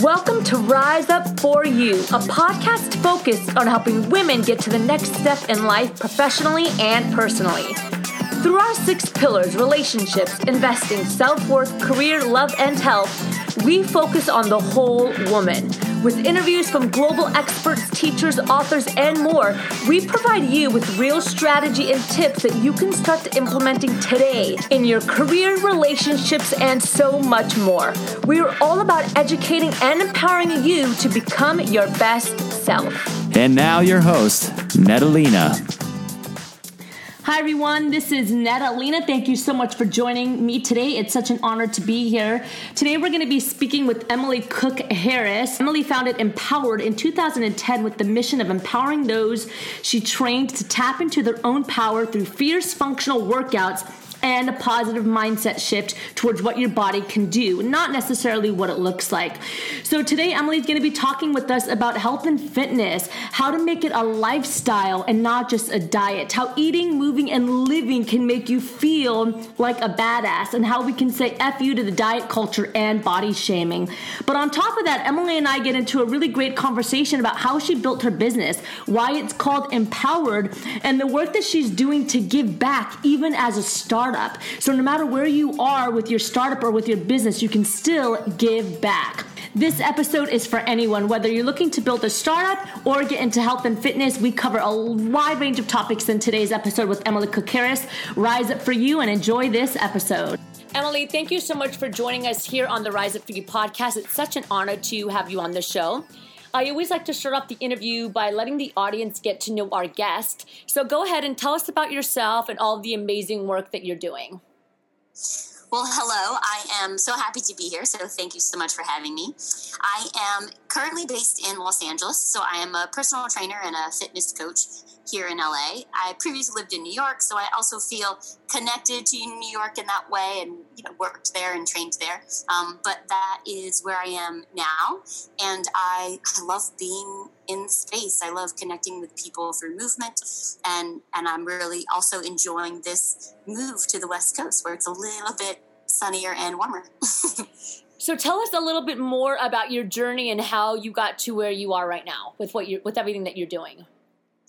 Welcome to Rise Up For You, a podcast focused on helping women get to the next step in life professionally and personally. Through our six pillars relationships, investing, self worth, career, love, and health we focus on the whole woman. With interviews from global experts, teachers, authors, and more, we provide you with real strategy and tips that you can start implementing today in your career, relationships, and so much more. We are all about educating and empowering you to become your best self. And now, your host, Natalina. Hi, everyone. This is Natalina. Thank you so much for joining me today. It's such an honor to be here. Today, we're going to be speaking with Emily Cook Harris. Emily founded Empowered in 2010 with the mission of empowering those she trained to tap into their own power through fierce functional workouts and a positive mindset shift towards what your body can do, not necessarily what it looks like. So today, Emily's to be talking with us about health and fitness, how to make it a lifestyle and not just a diet, how eating, moving, and living can make you feel like a badass, and how we can say F you to the diet culture and body shaming. But on top of that, Emily and I get into a really great conversation about how she built her business, why it's called Empowered, and the work that she's doing to give back even as a startup startup. So no matter where you are with your startup or with your business, you can still give back. This episode is for anyone, whether you're looking to build a startup or get into health and fitness. We cover a wide range of topics in today's episode with Emily Cook Harris. Rise up for you and enjoy this episode. Emily, thank you so much for joining us here on the Rise Up For You podcast. It's such an honor to have you on the show. I always like to start off the interview by letting the audience get to know our guest. So go ahead and tell us about yourself and all the amazing work that you're doing. Well, hello. I am so happy to be here. So, thank you so much for having me. I am currently based in Los Angeles. So, I am a personal trainer and a fitness coach here in LA. I previously lived in New York, so I also feel connected to New York in that way and you know worked there and trained there. Um, but that is where I am now, and I, love being in space. I love connecting with people through movement, and and I'm really also enjoying this move to the West Coast where it's a little bit sunnier and warmer. So tell us a little bit more about your journey and how you got to where you are right now with what you with everything that you're doing.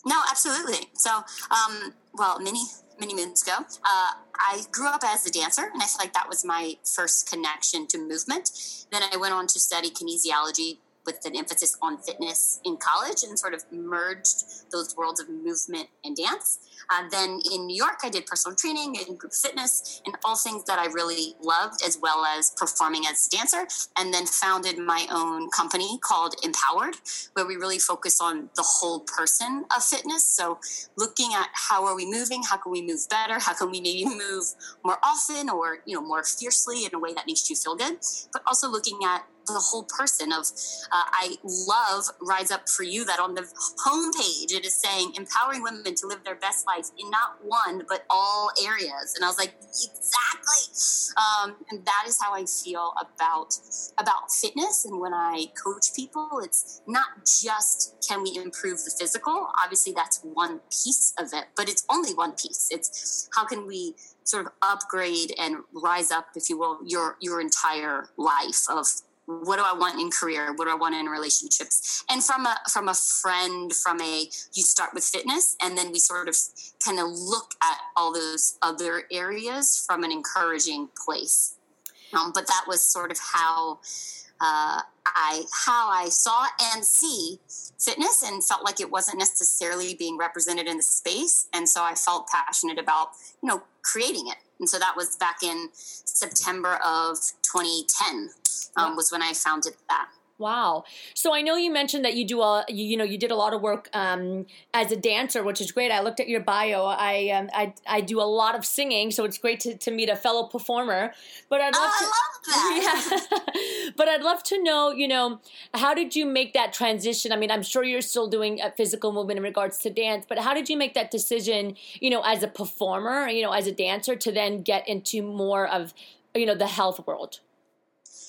No, absolutely. So, um, well, many many moons ago, uh, I grew up as a dancer, and I feel like that was my first connection to movement. Then I went on to study kinesiology with an emphasis on fitness in college, and sort of merged those worlds of movement and dance. Uh, then in New York, I did personal training and group fitness and all things that I really loved, as well as performing as a dancer. And then founded my own company called Empowered, where we really focus on the whole person of fitness. So looking at how are we moving, how can we move better, how can we maybe move more often or you know more fiercely in a way that makes you feel good, but also looking at the whole person of uh, i love rise up for you that on the homepage it is saying empowering women to live their best life in not one but all areas. And i was like exactly. Um, and that is how i feel about about fitness. And when i coach people it's not just can we improve the physical? Obviously that's one piece of it but it's only one piece. It's how can we sort of upgrade and rise up if you will your your entire life of what do I want in career? What do I want in relationships? And from a from a friend, from a you start with fitness, and then we sort of kind of look at all those other areas from an encouraging place. Um, but that was sort of how uh, I how I saw and see fitness, and felt like it wasn't necessarily being represented in the space, and so I felt passionate about you know creating it. And so that was back in September of 2010 um, was when I founded that. Wow. So I know you mentioned that you do a you, you know you did a lot of work um, as a dancer, which is great. I looked at your bio. I um, I, I do a lot of singing, so it's great to, to meet a fellow performer. But I'd love oh, to, I love that. Yeah. but I'd love to know, you know, how did you make that transition? I mean, I'm sure you're still doing a physical movement in regards to dance, but how did you make that decision? You know, as a performer, you know, as a dancer, to then get into more of you know the health world.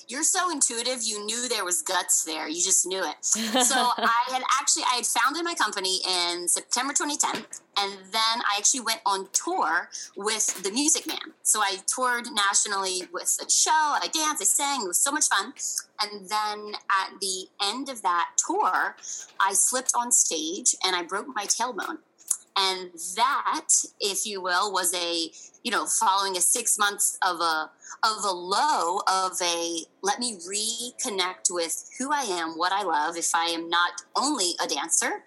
You're so intuitive. You knew there was guts there. You just knew it. So I had actually I had founded my company in September 2010, and then I actually went on tour with the Music Man. So I toured nationally with a show. I danced. I sang. It was so much fun. And then at the end of that tour, I slipped on stage and I broke my tailbone. And that, if you will, was a you know following a six months of a of a low of a let me reconnect with who I am, what I love. If I am not only a dancer,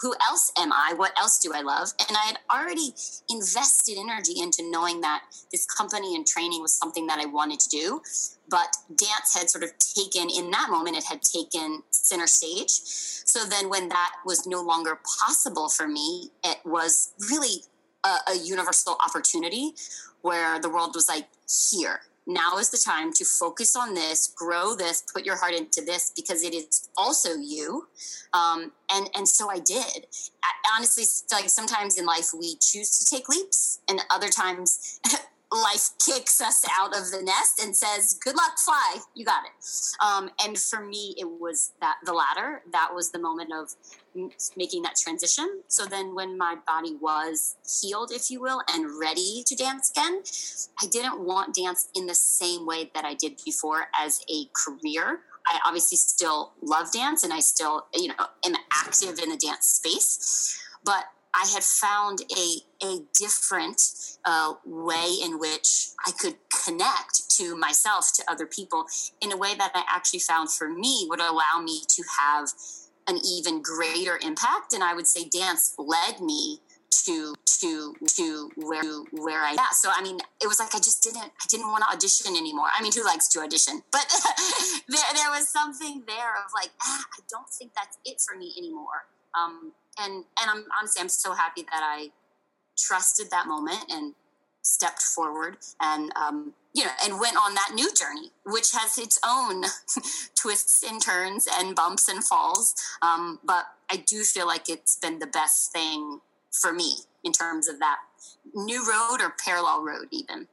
who else am I? What else do I love? And I had already invested energy into knowing that this company and training was something that I wanted to do. But dance had sort of taken, in that moment, it had taken center stage. So then when that was no longer possible for me, it was really a, a universal opportunity where the world was like, here, now is the time to focus on this, grow this, put your heart into this because it is also you. Um, and and so I did. I honestly, like sometimes in life we choose to take leaps, and other times life kicks us out of the nest and says, "Good luck, fly. You got it." Um, and for me, it was that the latter. That was the moment of making that transition. So then, when my body was healed, if you will, and ready to dance again, I didn't want dance in the same way that I did before as a career. I obviously still love dance, and I still, you know, am active in the dance space, but I had found a a different uh, way in which I could connect to myself, to other people, in a way that I actually found for me would allow me to have an even greater impact. And I would say dance led me to to to where where I yeah. So I mean, it was like I just didn't I didn't want to audition anymore. I mean, who likes to audition? But there there was something there of like ah, I don't think that's it for me anymore. Um, and and I'm honestly I'm so happy that I trusted that moment and stepped forward and um, you know and went on that new journey which has its own twists and turns and bumps and falls. Um, but i do feel like it's been the best thing for me in terms of that new road or parallel road even.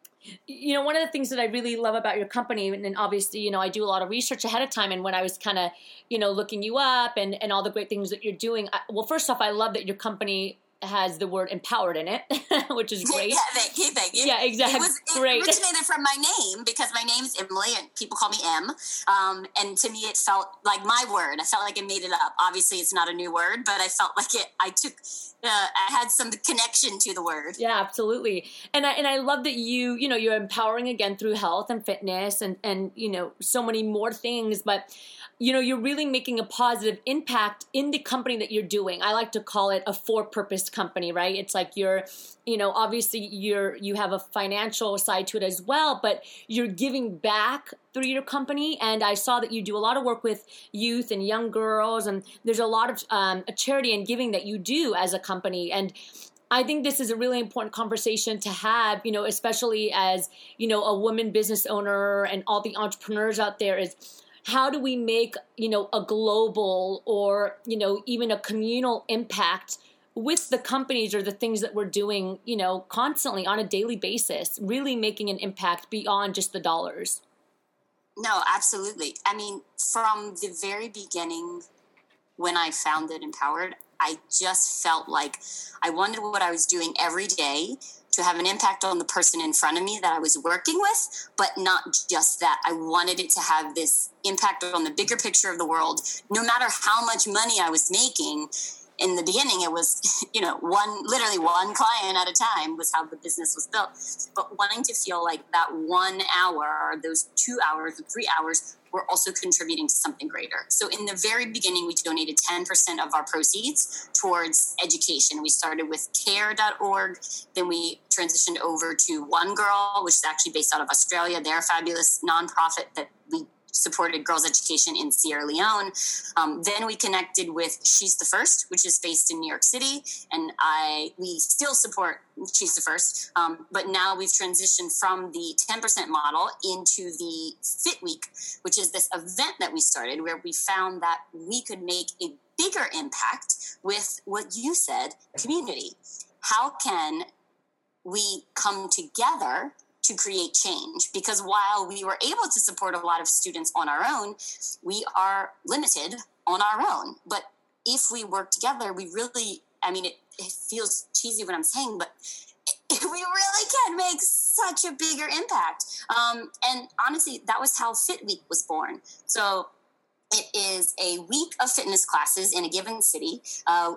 You know one of the things that i really love about your company and obviously you know i do a lot of research ahead of time and when i was kind of you know looking you up and and all the great things that you're doing I, well first off i love that your company has the word empowered in it, which is great. yeah, thank you, thank you. Yeah, exactly. It was it great. originated from my name because my name is Emily and people call me M. Um, and to me, it felt like my word. I felt like I made it up. Obviously, it's not a new word, but I felt like it. I took. Uh, I had some connection to the word. Yeah, absolutely. And I and I love that you you know you're empowering again through health and fitness and and you know so many more things, but you know you're really making a positive impact in the company that you're doing. I like to call it a for purpose company right? It's like you're you know obviously you're you have a financial side to it as well but you're giving back through your company. And i saw that you do a lot of work with youth and young girls and there's a lot of um, a charity and giving that you do as a company. And I think this is a really important conversation to have, you know, especially as, you know, a woman business owner and all the entrepreneurs out there is how do we make you know a global or you know even a communal impact with the companies or the things that we're doing you know constantly on a daily basis really making an impact beyond just the dollars? No absolutely. I mean from the very beginning when i founded empowered i just felt like i wanted what i was doing every day to have an impact on the person in front of me that I was working with, but not just that. I wanted it to have this impact on the bigger picture of the world, no matter how much money I was making. In the beginning, it was, you know, one, literally one client at a time was how the business was built. But wanting to feel like that one hour or those two hours or three hours we're also contributing to something greater. So in the very beginning, we donated 10% of our proceeds towards education. We started with care.org, then we transitioned over to One Girl, which is actually based out of Australia. They're a fabulous nonprofit that we supported girls' education in Sierra Leone. Um, then we connected with She's the First, which is based in New York City, and I we still support She's the First, um, but now we've transitioned from the 10% model into the Fit Week, which is this event that we started where we found that we could make a bigger impact with what you said, community. How can we come together to create change because while we were able to support a lot of students on our own, we are limited on our own. But if we work together, we really, I mean, it, it feels cheesy what I'm saying, but we really can make such a bigger impact. Um, and honestly, that was how Fit Week was born. So it is a week of fitness classes in a given city. Uh,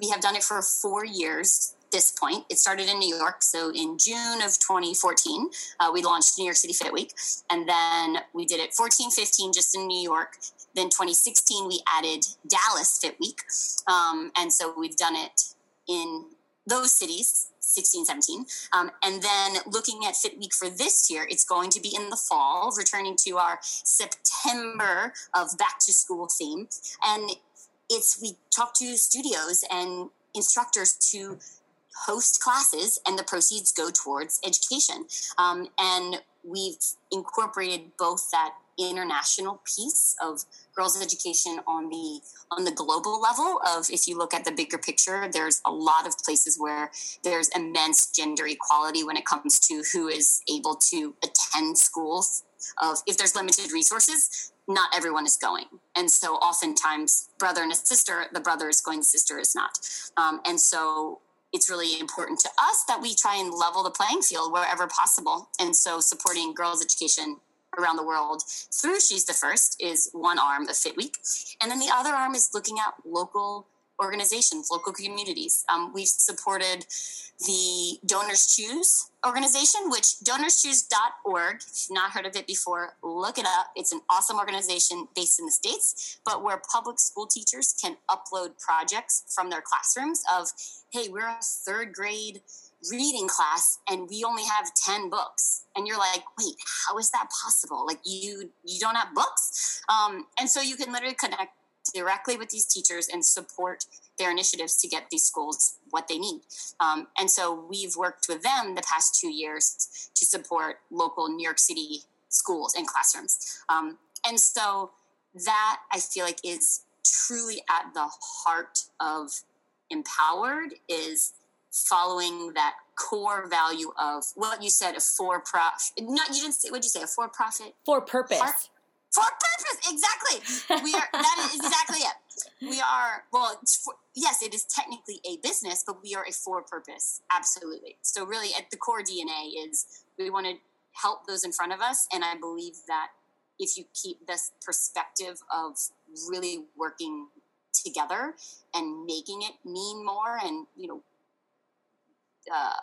we have done it for four years this point. It started in New York. So in June of 2014, uh, we launched New York City Fit Week. And then we did it 14, 15 just in New York. Then 2016, we added Dallas Fit Week. Um, and so we've done it in those cities 16, 17. Um, and then looking at Fit Week for this year, it's going to be in the fall, returning to our September of back to school theme. And it's we talk to studios and instructors to host classes, and the proceeds go towards education. Um, and we've incorporated both that international piece of girls education on the on the global level of if you look at the bigger picture there's a lot of places where there's immense gender equality when it comes to who is able to attend schools of if there's limited resources not everyone is going and so oftentimes brother and a sister the brother is going the sister is not um, and so it's really important to us that we try and level the playing field wherever possible and so supporting girls education around the world through She's the First is one arm of Fit Week. And then the other arm is looking at local organizations, local communities. Um, we've supported the Donors Choose organization, which donorschoose.org, if you've not heard of it before, look it up. It's an awesome organization based in the States, but where public school teachers can upload projects from their classrooms of, hey, we're a third grade reading class and we only have 10 books and you're like wait how is that possible like you you don't have books um, and so you can literally connect directly with these teachers and support their initiatives to get these schools what they need. Um, and so we've worked with them the past two years to support local new york city schools and classrooms. Um, and so that i feel like is truly at the heart of empowered is following that core value of what you said a for profit not you didn't say what did you say a for profit for purpose for purpose exactly. We are that is exactly it. We are well for, yes it is technically a business but we are a for purpose. Absolutely. So really at the core dna is we want to help those in front of us and i believe that if you keep this perspective of really working together and making it mean more and you know uh,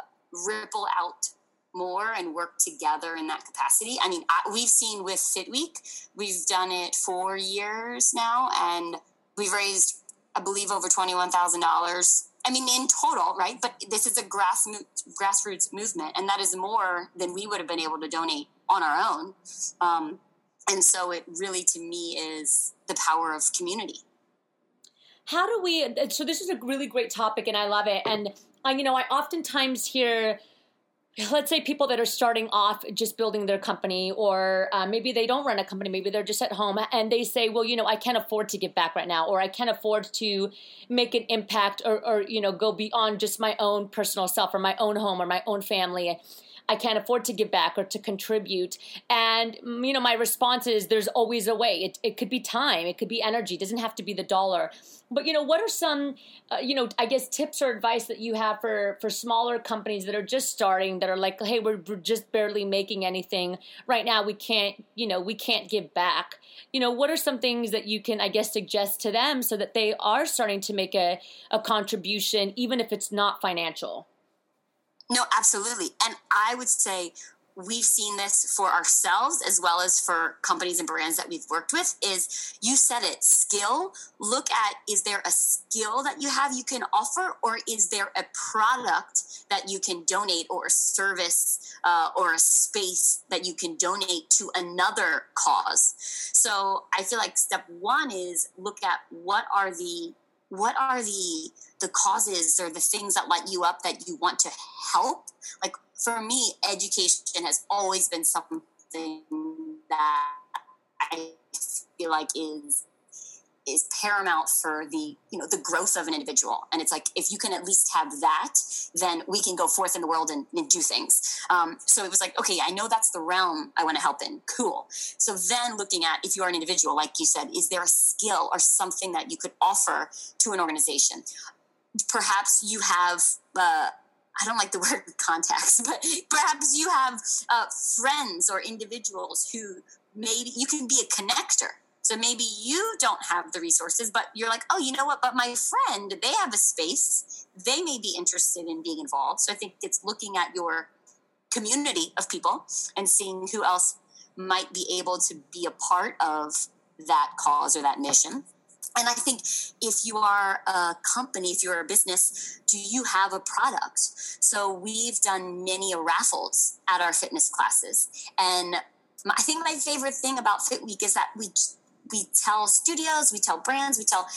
ripple out more and work together in that capacity. I mean, I, we've seen with Fit Week, we've done it four years now, and we've raised, I believe, over $21,000. I mean, in total, right? But this is a grass grassroots movement, and that is more than we would have been able to donate on our own. Um, and so, it really, to me, is the power of community. How do we? So, this is a really great topic, and I love it. And I, you know, I oftentimes hear, let's say people that are starting off just building their company, or uh, maybe they don't run a company, maybe they're just at home, and they say, well, you know, I can't afford to give back right now, or I can't afford to make an impact, or, or you know, go beyond just my own personal self, or my own home, or my own family. I can't afford to give back or to contribute. And, mm, you know, my response is there's always a way. It, it could be time, it could be energy, it doesn't have to be the dollar. But, you know, what are some, uh, you know, I guess tips or advice that you have for, for smaller companies that are just starting, that are like, hey, we're, we're just barely making anything right now. We can't, you know, we can't give back. You know, what are some things that you can, I guess, suggest to them so that they are starting to make a, a contribution, even if it's not financial? No, absolutely. And I would say we've seen this for ourselves as well as for companies and brands that we've worked with is you said it skill look at is there a skill that you have you can offer or is there a product that you can donate or a service uh, or a space that you can donate to another cause so i feel like step one is look at what are the what are the the causes or the things that light you up that you want to help? Like for me education has always been something that i feel like is is paramount for the you know the growth of an individual. And it's like if you can at least have that then we can go forth in the world and, and do things. Um, so it was like okay i know that's the realm i want to help in. Cool. So then looking at if you are an individual like you said is there a skill or something that you could offer to an organization? Perhaps you have uh, I don't like the word contacts, but perhaps you have uh, friends or individuals who maybe you can be a connector. So maybe you don't have the resources, but you're like, oh, you know what? But my friend, they have a space. They may be interested in being involved. So I think it's looking at your community of people and seeing who else might be able to be a part of that cause or that mission. And I think if you are a company, if you're a business, do you have a product? So we've done many raffles at our fitness classes. And I think my favorite thing about Fit Week is that we we tell studios, we tell brands, we tell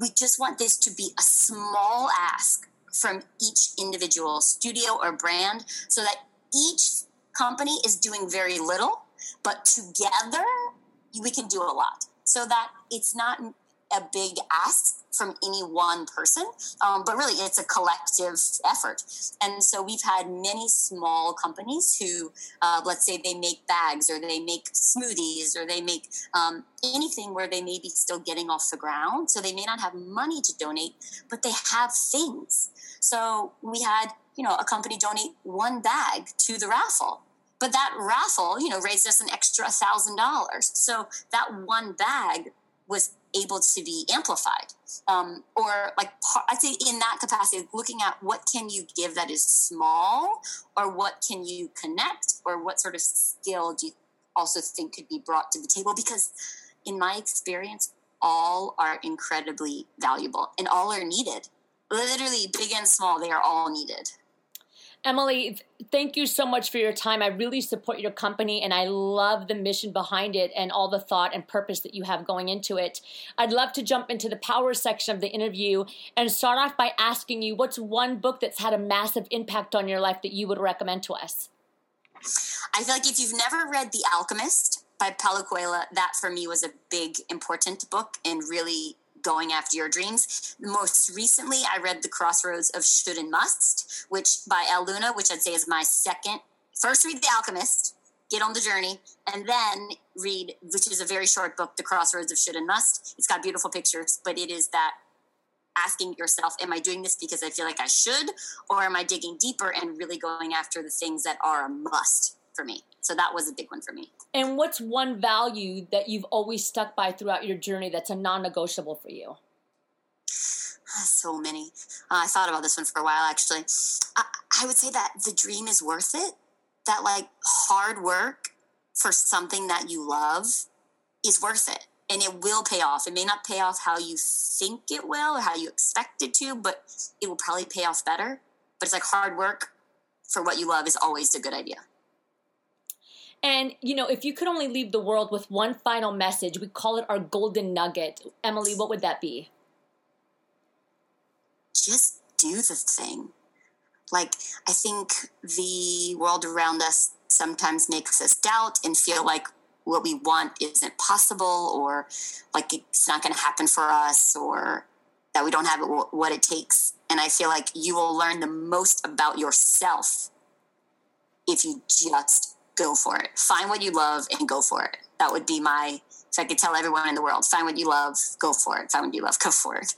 we just want this to be a small ask from each individual studio or brand so that each company is doing very little, but together we can do a lot. So that it's not a big ask from any one person, um, but really it's a collective effort. And so we've had many small companies who, uh, let's say, they make bags or they make smoothies or they make um, anything where they may be still getting off the ground. So they may not have money to donate, but they have things. So we had, you know, a company donate one bag to the raffle but that raffle you know raised us an extra thousand dollars so that one bag was able to be amplified um, or like i'd say in that capacity looking at what can you give that is small or what can you connect or what sort of skill do you also think could be brought to the table? Because in my experience all are incredibly valuable and all are needed. Literally big and small they are all needed Emily, thank you so much for your time. I really support your company and I love the mission behind it and all the thought and purpose that you have going into it. I'd love to jump into the power section of the interview and start off by asking you what's one book that's had a massive impact on your life that you would recommend to us? I feel like if you've never read The Alchemist by Paulo Coelho, that for me was a big, important book and really going after your dreams. Most recently, I read The Crossroads of Should and Must, which by Elle Luna, which I'd say is my second. First, read The Alchemist, get on the journey, and then read, which is a very short book, The Crossroads of Should and Must. It's got beautiful pictures, but it is that asking yourself, am I doing this because I feel like I should, or am I digging deeper and really going after the things that are a must for me? So that was a big one for me. And what's one value that you've always stuck by throughout your journey that's a non negotiable for you? So many. Uh, I thought about this one for a while actually. I, I would say that the dream is worth it. That like hard work for something that you love is worth it and it will pay off. It may not pay off how you think it will or how you expect it to, but it will probably pay off better. But it's like hard work for what you love is always a good idea. And, you know, if you could only leave the world with one final message, we call it our golden nugget. Emily, what would that be? Just do the thing. Like, I think the world around us sometimes makes us doubt and feel like what we want isn't possible or like it's not going to happen for us or that we don't have what it takes. And I feel like you will learn the most about yourself if you just go for it. Find what you love and go for it. That would be my, if I could tell everyone in the world, find what you love, go for it. Find what you love, go for it.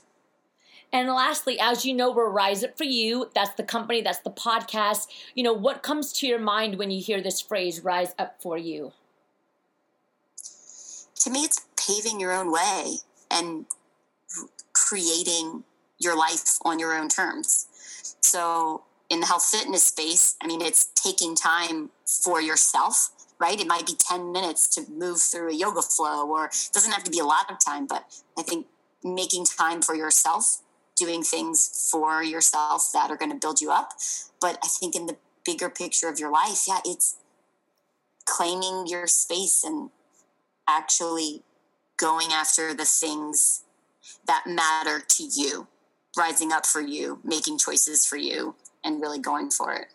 And lastly, as you know, we're Rise Up for You. That's the company, that's the podcast. You know, what comes to your mind when you hear this phrase, Rise Up for You? To me, it's paving your own way and creating your life on your own terms. So in the health fitness space, I mean, it's taking time for yourself, right? It might be 10 minutes to move through a yoga flow, or it doesn't have to be a lot of time, but I think making time for yourself, doing things for yourself that are going to build you up. But I think in the bigger picture of your life, yeah, it's claiming your space and actually going after the things that matter to you, rising up for you, making choices for you, and really going for it.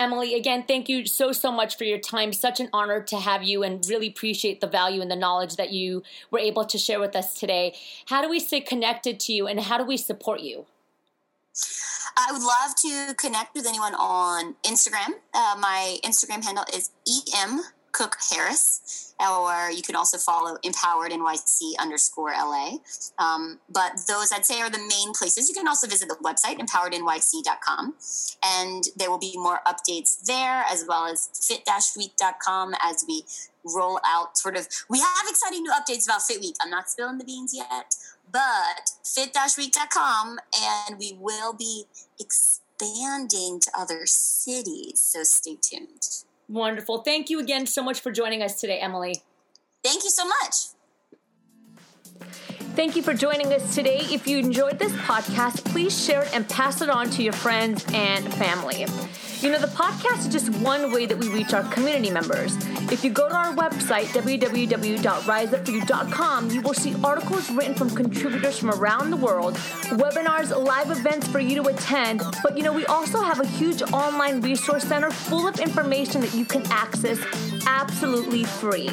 Emily, again, thank you so, so much for your time. Such an honor to have you and really appreciate the value and the knowledge that you were able to share with us today. How do we stay connected to you and how do we support you? I would love to connect with anyone on Instagram. Uh, my Instagram handle is em Cook Harris, or you can also follow Empowered NYC underscore LA. Um, but those I'd say are the main places. You can also visit the website, empowerednyc.com, and there will be more updates there as well as fit-week.com as we roll out sort of. We have exciting new updates about Fit Week. I'm not spilling the beans yet, but fit-week.com, and we will be expanding to other cities. So stay tuned. Wonderful. Thank you again so much for joining us today, Emily. Thank you so much. Thank you for joining us today. If you enjoyed this podcast, please share it and pass it on to your friends and family. You know, the podcast is just one way that we reach our community members. If you go to our website, www.riseupforyou.com, you will see articles written from contributors from around the world, webinars, live events for you to attend. But you know, we also have a huge online resource center full of information that you can access absolutely free.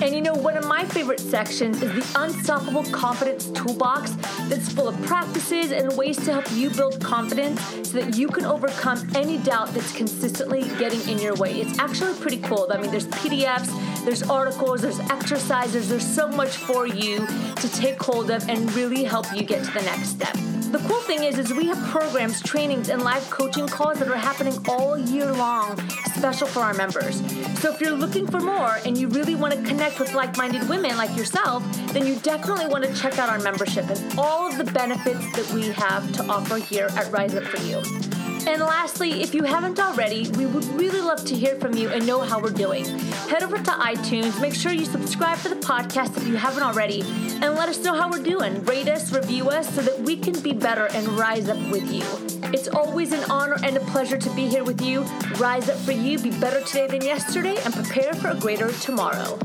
And you know, one of my favorite sections is the Unstoppable Confidence Toolbox that's full of practices and ways to help you build confidence so that you can overcome any doubt that's consistently getting in your way. It's actually pretty cool. I mean, there's PDFs, there's articles, there's exercises, there's so much for you to take hold of and really help you get to the next step. The cool thing is, is we have programs, trainings, and live coaching calls that are happening all year long, special for our members. So if you're looking for more and you really want to connect with like-minded women like yourself, then you definitely want to check out our membership and all of the benefits that we have to offer here at Rise Up For You. And lastly, if you haven't already, we would really love to hear from you and know how we're doing. Head over to iTunes, make sure you subscribe to the podcast if you haven't already, and let us know how we're doing. Rate us, review us, so that we can be better and rise up with you. It's always an honor and a pleasure to be here with you. Rise up for you, be better today than yesterday, and prepare for a greater tomorrow.